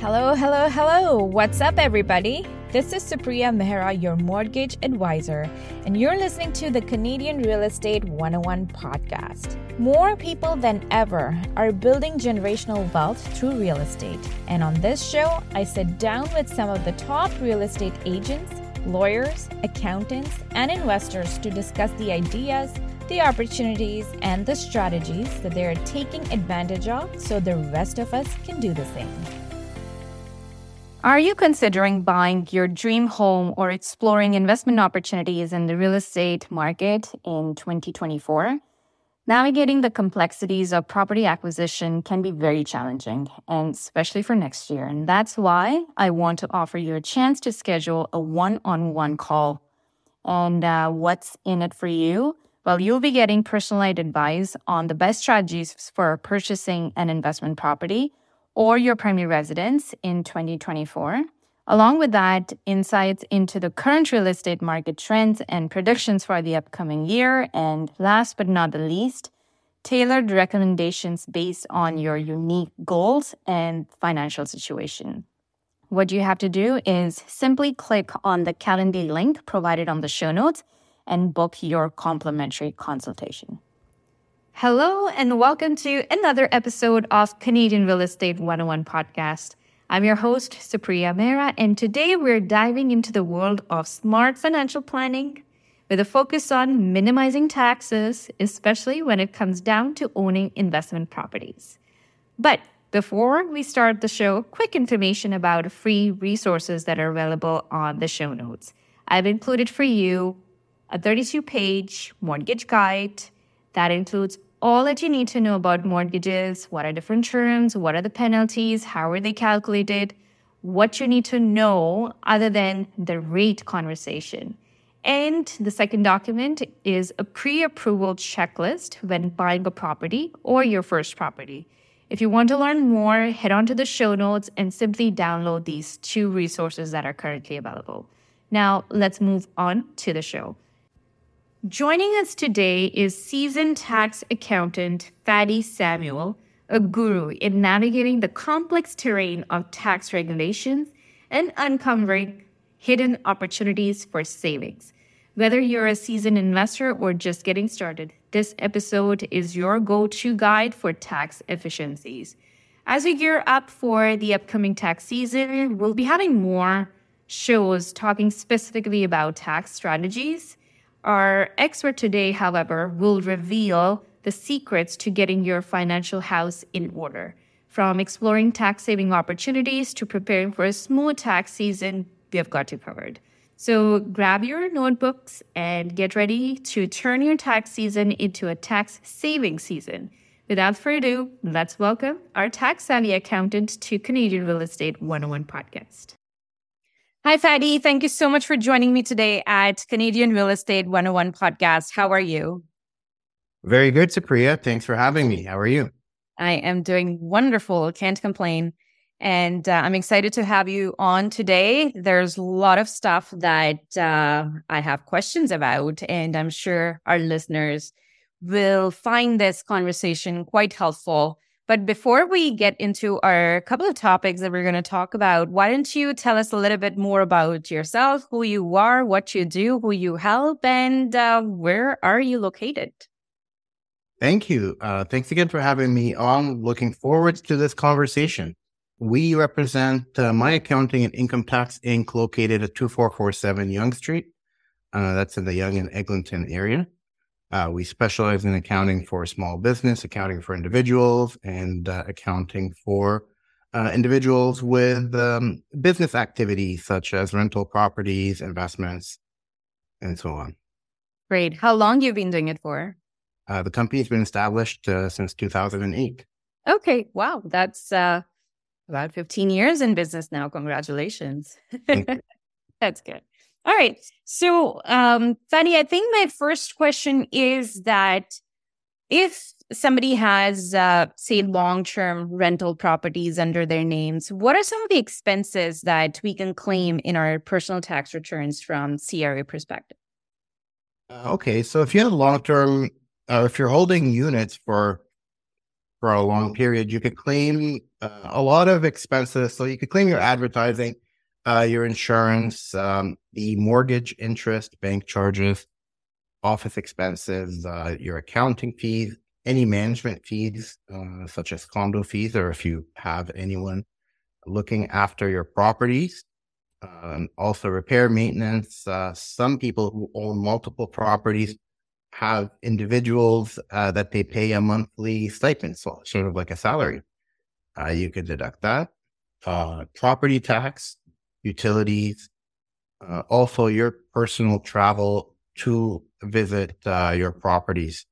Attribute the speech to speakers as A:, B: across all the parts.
A: Hello, hello, hello. What's up, everybody? This is Supriya Mehra, your mortgage advisor, and you're listening to the Canadian Real Estate 101 podcast. More people than ever are building generational wealth through real estate. And on this show, I sit down with some of the top real estate agents, lawyers, accountants, and investors to discuss the ideas the opportunities and the strategies that they are taking advantage of so the rest of us can do the same. Are you considering buying your dream home or exploring investment opportunities in the real estate market in 2024? Navigating the complexities of property acquisition can be very challenging, and especially for next year. And that's why I want to offer you a chance to schedule a one on one call. And uh, what's in it for you? Well, you'll be getting personalized advice on the best strategies for purchasing an investment property or your primary residence in 2024. Along with that, insights into the current real estate market trends and predictions for the upcoming year. And last but not the least, tailored recommendations based on your unique goals and financial situation. What you have to do is simply click on the calendar link provided on the show notes and book your complimentary consultation. Hello, and welcome to another episode of Canadian Real Estate 101 podcast. I'm your host, Supriya Mehra, and today we're diving into the world of smart financial planning with a focus on minimizing taxes, especially when it comes down to owning investment properties. But before we start the show, quick information about free resources that are available on the show notes. I've included for you a 32 page mortgage guide that includes all that you need to know about mortgages what are different terms, what are the penalties, how are they calculated, what you need to know other than the rate conversation. And the second document is a pre approval checklist when buying a property or your first property. If you want to learn more, head on to the show notes and simply download these two resources that are currently available. Now, let's move on to the show. Joining us today is seasoned tax accountant Fady Samuel, a guru in navigating the complex terrain of tax regulations and uncovering hidden opportunities for savings. Whether you're a seasoned investor or just getting started, this episode is your go to guide for tax efficiencies. As we gear up for the upcoming tax season, we'll be having more shows talking specifically about tax strategies our expert today, however, will reveal the secrets to getting your financial house in order. From exploring tax saving opportunities to preparing for a smooth tax season, we have got you covered. So grab your notebooks and get ready to turn your tax season into a tax saving season. Without further ado, let's welcome our tax savvy accountant to Canadian Real Estate 101 podcast. Hi, Fady. Thank you so much for joining me today at Canadian Real Estate 101 podcast. How are you?
B: Very good, Supriya. Thanks for having me. How are you?
A: I am doing wonderful. Can't complain. And uh, I'm excited to have you on today. There's a lot of stuff that uh, I have questions about, and I'm sure our listeners will find this conversation quite helpful. But before we get into our couple of topics that we're going to talk about, why don't you tell us a little bit more about yourself, who you are, what you do, who you help, and uh, where are you located?
B: Thank you. Uh, thanks again for having me on. Looking forward to this conversation. We represent uh, my accounting and income tax Inc. located at 2447 Yonge Street. Uh, that's in the Yonge and Eglinton area. Uh, we specialize in accounting for small business, accounting for individuals, and uh, accounting for uh, individuals with um, business activities such as rental properties, investments, and so on.
A: Great. How long you've been doing it for?
B: Uh, the company's been established uh, since 2008.
A: Okay. Wow. That's uh, about 15 years in business now. Congratulations. That's good. All right. So, um, Fady, I think my first question is that if somebody has, uh, say, long term rental properties under their names, what are some of the expenses that we can claim in our personal tax returns from CRA perspective?
B: Uh, okay. So, if you have long term, or if you're holding units for for a long period, you could claim uh, a lot of expenses. So you could claim your advertising, uh, your insurance, um, the mortgage interest, bank charges, office expenses, uh, your accounting fees, any management fees, uh, such as condo fees, or if you have anyone looking after your properties. Um, also, repair maintenance. Uh, some people who own multiple properties have individuals uh, that they pay a monthly stipend, so sort of like a salary. Uh, you could deduct that. Uh, property tax, utilities, uh, also your personal travel to visit uh, your properties.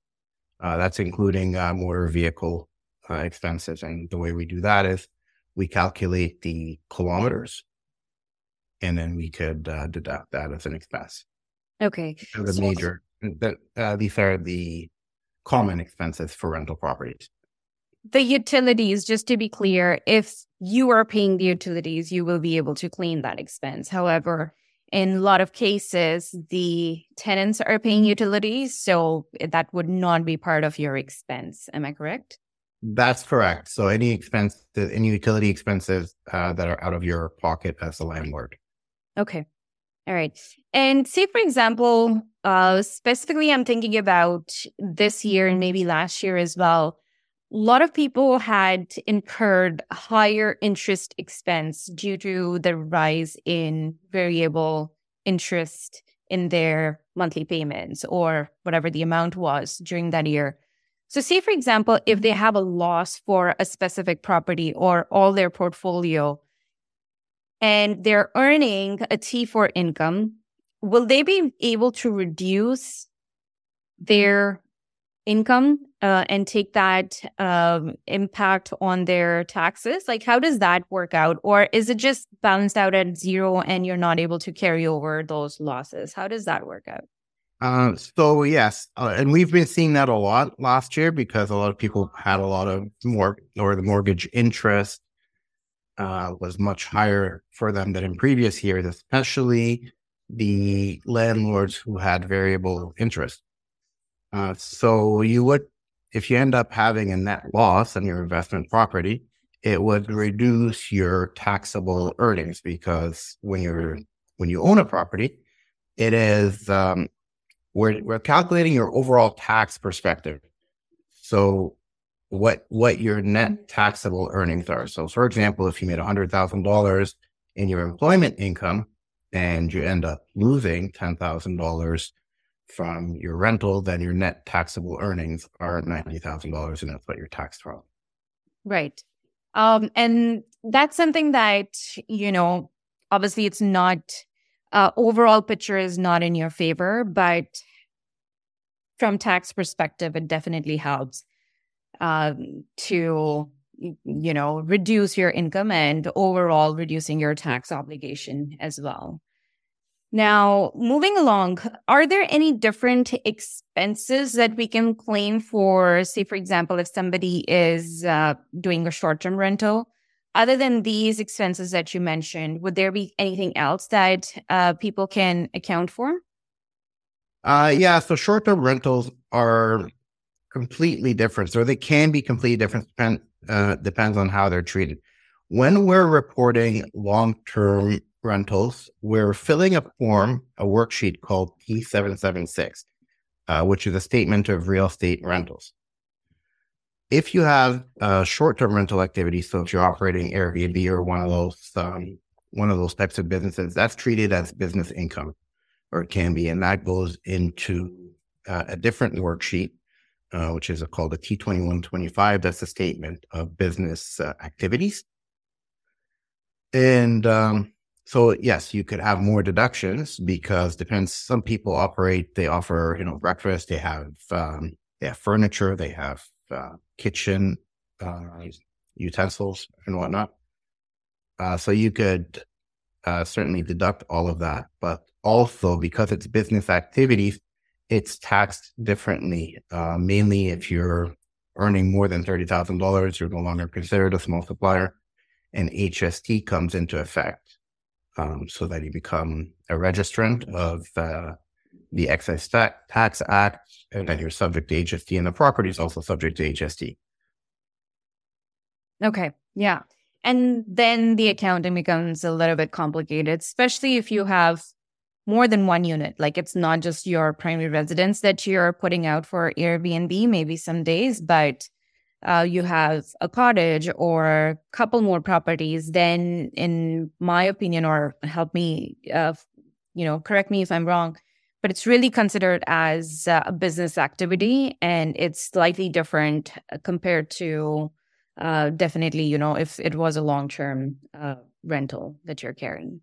B: Uh, that's including motor vehicle expenses. And the way we do that is we calculate the kilometers and then we could deduct that as an expense.
A: Okay.
B: The so major uh, these are the common expenses for rental properties.
A: The utilities, just to be clear, if you are paying the utilities, you will be able to claim that expense. However, in a lot of cases, the tenants are paying utilities, so that would not be part of your expense. Am I correct?
B: That's correct. So any expense, any utility expenses uh, that are out of your pocket as a landlord.
A: Okay. All right. And say, for example, uh, specifically, I'm thinking about this year and maybe last year as well. A lot of people had incurred higher interest expense due to the rise in variable interest in their monthly payments or whatever the amount was during that year. So, say, for example, if they have a loss for a specific property or all their portfolio and they're earning a T4 income, will they be able to reduce their income uh, and take that um, impact on their taxes? Like, how does that work out? Or is it just balanced out at zero and you're not able to carry over those losses? How does that work out?
B: Uh, so yes, uh, and we've been seeing that a lot last year because a lot of people had a lot of more or the mortgage interest uh, was much higher for them than in previous years, especially the landlords who had variable interest. Uh, so you would, if you end up having a net loss on your investment property, it would reduce your taxable earnings because when you're when you own a property, it is um, we're we're calculating your overall tax perspective. So what what your net taxable earnings are. So, for example, if you made hundred thousand dollars in your employment income, and you end up losing $10,000 from your rental, then your net taxable earnings are $90,000 and that's what you're taxed from.
A: Right. Um, and that's something that, you know, obviously it's not, uh, overall picture is not in your favor, but from tax perspective, it definitely helps um, to you know reduce your income and overall reducing your tax obligation as well now, moving along, are there any different expenses that we can claim for, say, for example, if somebody is uh, doing a short term rental? Other than these expenses that you mentioned, would there be anything else that uh, people can account for?
B: Uh, yeah, so short term rentals are completely different. So they can be completely different, depend, uh, depends on how they're treated. When we're reporting long term rentals, we're filling a form, a worksheet called T776, uh, which is a statement of real estate rentals. If you have short-term rental activity, so if you're operating Airbnb or one of those um, one of those types of businesses, that's treated as business income, or it can be, and that goes into uh, a different worksheet, uh, which is called a T2125. That's a statement of business uh, activities. And um, so yes, you could have more deductions because depends. Some people operate, they offer, you know, breakfast, they have, um, they have furniture, they have, uh, kitchen, uh, utensils and whatnot. Uh, so you could, uh, certainly deduct all of that, but also because it's business activities, it's taxed differently. Uh, mainly if you're earning more than $30,000, you're no longer considered a small supplier and HST comes into effect um, so that you become a registrant of uh, the Excise Tax Act, and then you're subject to HST, and the property is also subject to HST.
A: Okay. Yeah. And then the accounting becomes a little bit complicated, especially if you have more than one unit. Like it's not just your primary residence that you're putting out for Airbnb, maybe some days, but uh, you have a cottage or a couple more properties, then, in my opinion, or help me, uh, you know, correct me if I'm wrong, but it's really considered as a business activity and it's slightly different uh, compared to uh, definitely, you know, if it was a long term uh, rental that you're carrying.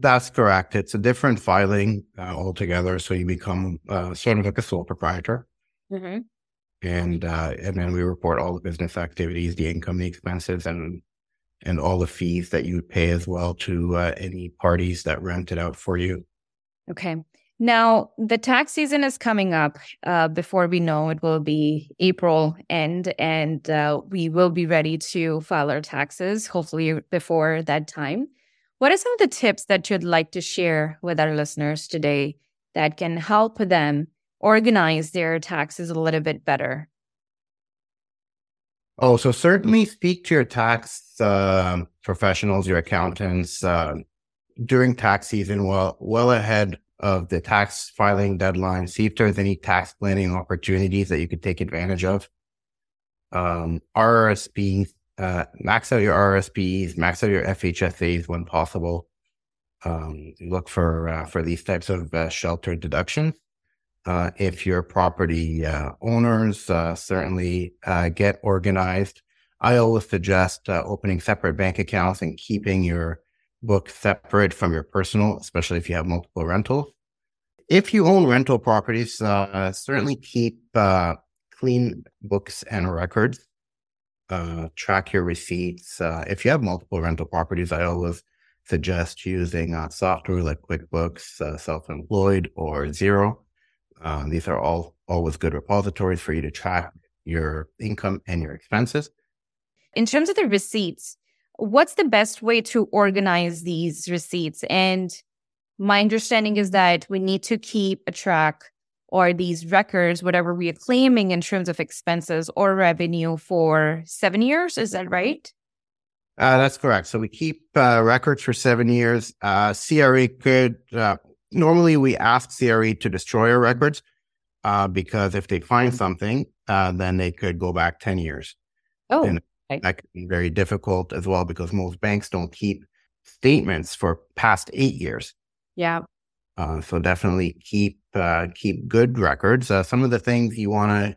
B: That's correct. It's a different filing uh, altogether. So you become uh, sort of like a sole proprietor. Mm-hmm. And uh, and then we report all the business activities, the income, the expenses, and and all the fees that you pay as well to uh, any parties that rent it out for you.
A: Okay. Now, the tax season is coming up. Uh, before we know, it will be April end, and uh, we will be ready to file our taxes, hopefully before that time. What are some of the tips that you'd like to share with our listeners today that can help them organize their taxes a little bit better?
B: Oh, so certainly speak to your tax uh, professionals, your accountants uh, during tax season, well, well ahead of the tax filing deadline, see if there's any tax planning opportunities that you could take advantage of. Um, uh, max out your RSPs, max out your FHSAs when possible. Um, look for uh, for these types of uh, shelter deductions. Uh, if your property uh, owners uh, certainly get organized, I always suggest opening separate bank accounts and keeping your book separate from your personal, especially if you have multiple rentals. If you own rental properties, uh, certainly keep uh, clean books and records. Uh, track your receipts. Uh, if you have multiple rental properties, I always suggest using uh, software like QuickBooks, uh, Self-Employed, or Xero. these are all always good repositories for you to track your income and your expenses.
A: In terms of the receipts, what's the best way to organize these receipts? And my understanding is that we need to keep a track or these records, whatever we are claiming in terms of expenses or revenue for seven years. Is that right?
B: Uh, that's correct. So we keep uh, records for seven years. Uh, CRA could, uh, normally we ask CRA to destroy our records uh, because if they find mm-hmm. something, uh, then they could go back 10 years.
A: Oh. And
B: that can be very difficult as well because most banks don't keep statements for past eight years.
A: Yeah.
B: Uh, so definitely keep uh, keep good records. Uh, some of the things you want to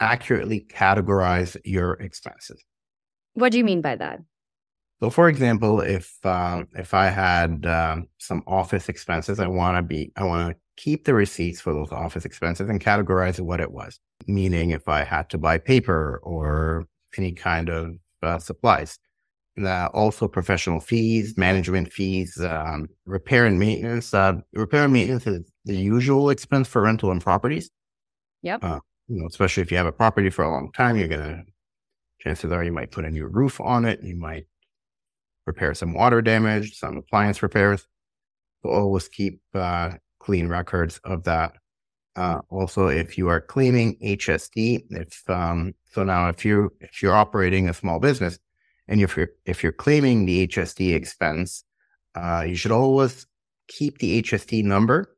B: accurately categorize your expenses.
A: What do you mean by that?
B: So, for example, if um, if I had um, some office expenses, I want to be I want to keep the receipts for those office expenses and categorize what it was. Meaning, if I had to buy paper or any kind of uh, supplies, uh, also professional fees, management fees, um, repair and maintenance. Uh, repair and maintenance is the usual expense for rental and properties.
A: Yep.
B: Uh, you know, especially if you have a property for a long time, you're gonna. Chances are you might put a new roof on it. You might repair some water damage, some appliance repairs. So always keep uh, clean records of that. Uh, also, if you are claiming HST, if um, so now if you if you're operating a small business, and if you're if you're claiming the HST expense, uh, you should always keep the HST number.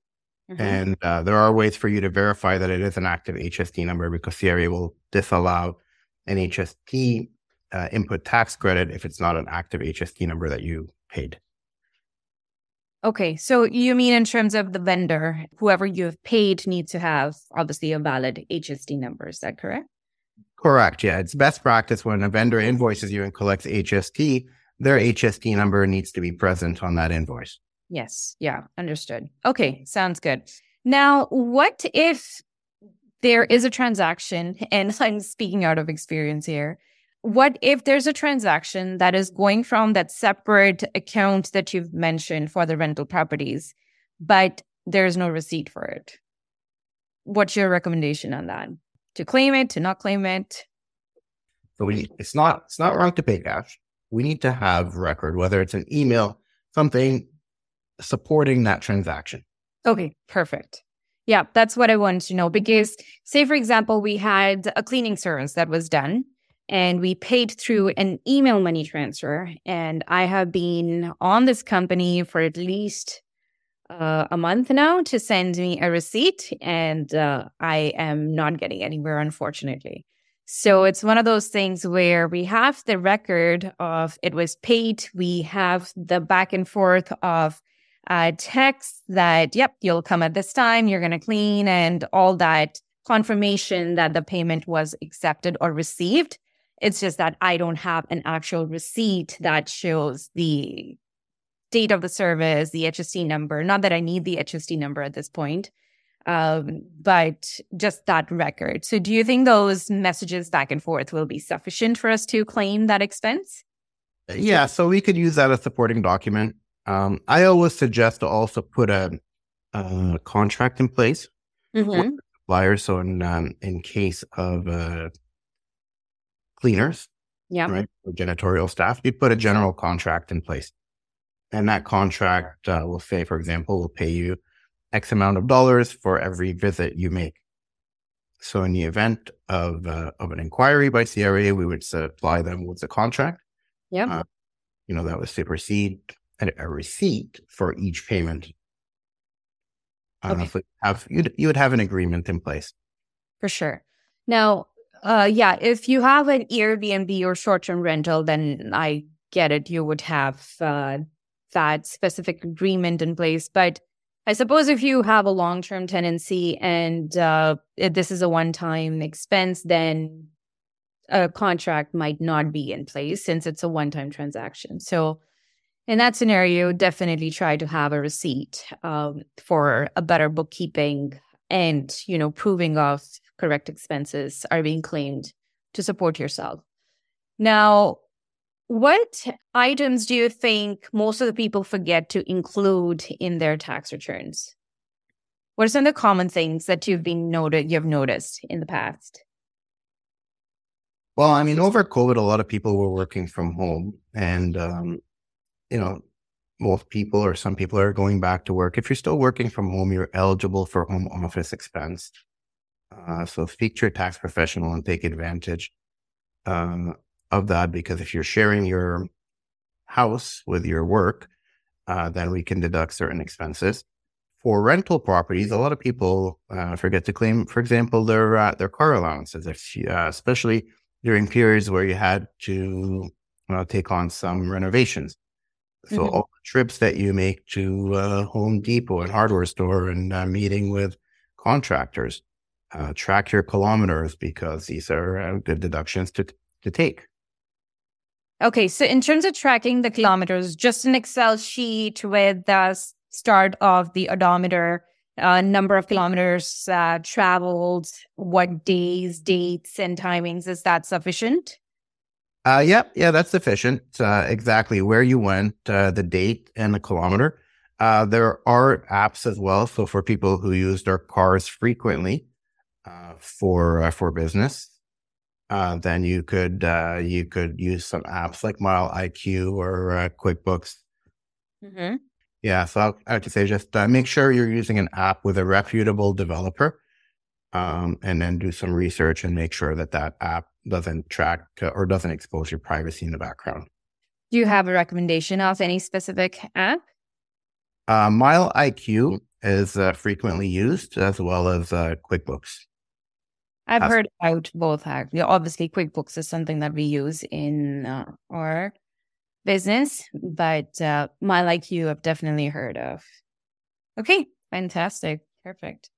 B: Mm-hmm. And uh, there are ways for you to verify that it is an active HST number because CRA will disallow an HST uh, input tax credit if it's not an active HST number that you paid.
A: Okay, so you mean in terms of the vendor, whoever you have paid needs to have obviously a valid HST number. Is that correct?
B: Correct. Yeah. It's best practice when a vendor invoices you and collects HST, their HST number needs to be present on that invoice.
A: Yes. Yeah. Understood. Okay. Sounds good. Now, what if there is a transaction, and I'm speaking out of experience here. What if there's a transaction that is going from that separate account that you've mentioned for the rental properties, but there's no receipt for it? What's your recommendation on that? to claim it, to not claim it.
B: So we it's not it's not wrong to pay cash. We need to have record, whether it's an email, something supporting that transaction.
A: Okay, perfect. Yeah, that's what I wanted to know. Because say for example, we had a cleaning service that was done and we paid through an email money transfer. And I have been on this company for at least uh, a month now to send me a receipt, and uh, I am not getting anywhere, unfortunately. So it's one of those things where we have the record of it was paid. We have the back and forth of uh, text that, yep, you'll come at this time, you're going to clean, and all that confirmation that the payment was accepted or received. It's just that I don't have an actual receipt that shows the date of the service, the HST number. Not that I need the HST number at this point, um, but just that record. So, do you think those messages back and forth will be sufficient for us to claim that expense?
B: Yeah, so we could use that as a supporting document. Um, I always suggest to also put a, a contract in place mm-hmm. suppliers. So, in um, in case of uh, cleaners,
A: yeah,
B: right, janitorial staff, you put a general contract in place, and that contract uh, will say, for example, will pay you X amount of dollars for every visit you make. So, in the event of uh, of an inquiry by CRA, we would supply them with the contract.
A: Yeah,
B: uh, you know that would supersede a, a receipt for each payment. Okay. So have you'd you would have an agreement in place
A: for sure. Now, uh, yeah, if you have an Airbnb or short term rental, then I get it. You would have uh, that specific agreement in place. But I suppose if you have a long term tenancy and uh, this is a one time expense, then a contract might not be in place since it's a one time transaction. So, in that scenario, definitely try to have a receipt um, for a better bookkeeping and you know proving of correct expenses are being claimed to support yourself. Now, what items do you think most of the people forget to include in their tax returns? What are some of the common things that you've been noted you've noticed in the past?
B: Well, I mean, over COVID, a lot of people were working from home, and um, you know, most people or some people are going back to work. If you're still working from home, you're eligible for home office expense. Uh, so speak to your tax professional and take advantage uh, of that because if you're sharing your house with your work, uh, then we can deduct certain expenses. For rental properties, a lot of people uh, forget to claim, for example, their uh, their car allowances, if uh, especially during periods where you had to take on some renovations. So mm-hmm. all the trips that you make to uh, Home Depot and hardware store and uh, meeting with contractors, uh, track your kilometers because these are uh, good deductions to to take.
A: Okay, so in terms of tracking the kilometers, just an Excel sheet with the start of the odometer, uh, number of kilometers uh, traveled, what days, dates, and timings is that sufficient?
B: Uh, yeah, yeah, that's sufficient. Uh, exactly where you went, uh, the date, and the kilometer. Uh, there are apps as well. So for people who use their cars frequently uh, for uh, for business, then you could you could use some apps like Mile IQ or QuickBooks. Mm-hmm. Yeah, so I would say just make sure you're using an app with a reputable developer, um, and then do some research and make sure that that app doesn't track or doesn't expose your privacy in the background.
A: Do you have a recommendation of any specific app?
B: Uh, Mile IQ is uh, frequently used as well as uh, QuickBooks.
A: I've as- heard about both. Obviously, QuickBooks is something that we use in uh, our business, but uh, Mile IQ I've definitely heard of. Okay, fantastic. Perfect.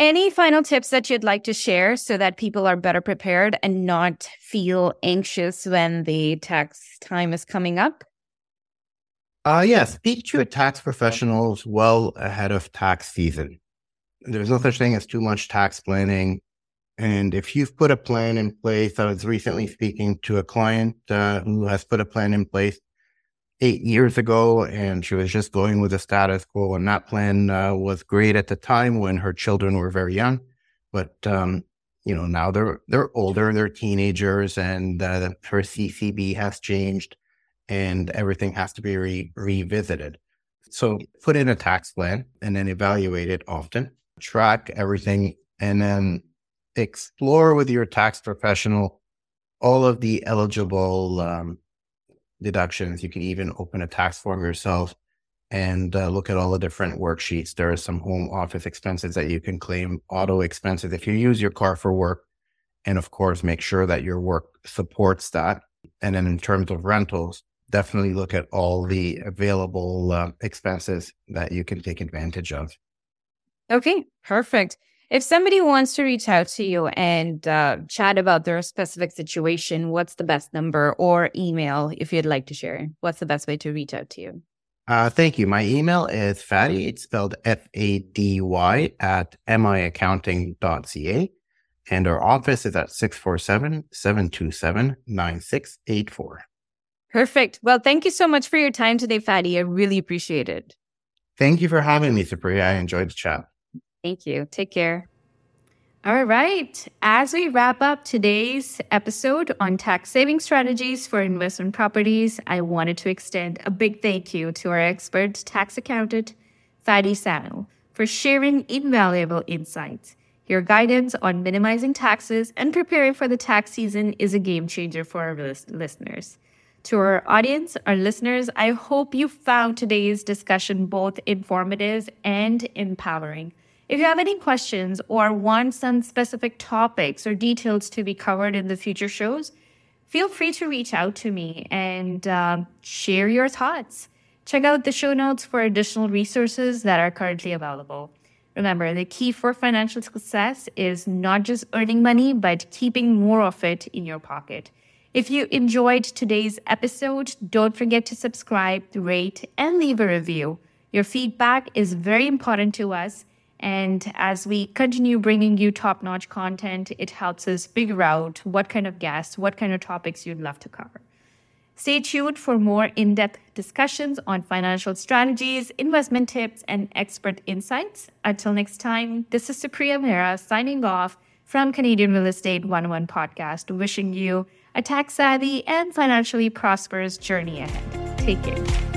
A: Any final tips that you'd like to share so that people are better prepared and not feel anxious when the tax time is coming up?
B: Uh, yeah, speak to your tax professionals well ahead of tax season. There's no such thing as too much tax planning. And if you've put a plan in place, I was recently speaking to a client uh, who has put a plan in place eight years ago, and she was just going with the status quo. And that plan uh, was great at the time when her children were very young, but um, you know now they're they're older, they're teenagers, and uh, her CCB has changed, and everything has to be re- revisited. So put in a tax plan and then evaluate it often. Track everything, and then explore with your tax professional all of the eligible um, deductions. You can even open a tax form yourself and uh, look at all the different worksheets. There are some home office expenses that you can claim, auto expenses if you use your car for work. And of course, make sure that your work supports that. And then in terms of rentals, definitely look at all the available uh, expenses that you can take advantage of.
A: Okay, perfect. If somebody wants to reach out to you and uh, chat about their specific situation, what's the best number or email if you'd like to share? What's the best way to reach out to you?
B: Uh, thank you. My email is Fady. It's spelled F A D Y at miaccounting.ca. And our office is at 647 727 9684.
A: Perfect. Well, thank you so much for your time today, Fady. I really appreciate it.
B: Thank you for having me, Supriya. I enjoyed the chat.
A: Thank you. Take care. All right. As we wrap up today's episode on tax saving strategies for investment properties, I wanted to extend a big thank you to our expert tax accountant, Fady Sano, for sharing invaluable insights. Your guidance on minimizing taxes and preparing for the tax season is a game changer for our listeners. To our audience, our listeners, I hope you found today's discussion both informative and empowering. If you have any questions or want some specific topics or details to be covered in the future shows, feel free to reach out to me and uh, share your thoughts. Check out the show notes for additional resources that are currently available. Remember, the key for financial success is not just earning money, but keeping more of it in your pocket. If you enjoyed today's episode, don't forget to subscribe, rate, and leave a review. Your feedback is very important to us and as we continue bringing you top notch content, it helps us figure out what kind of guests, what kind of topics you'd love to cover. Stay tuned for more in depth discussions on financial strategies, investment tips, and expert insights. Until next time, this is Supriya Mehra signing off from Canadian Real Estate 101 podcast, wishing you a tax savvy and financially prosperous journey ahead. Take care.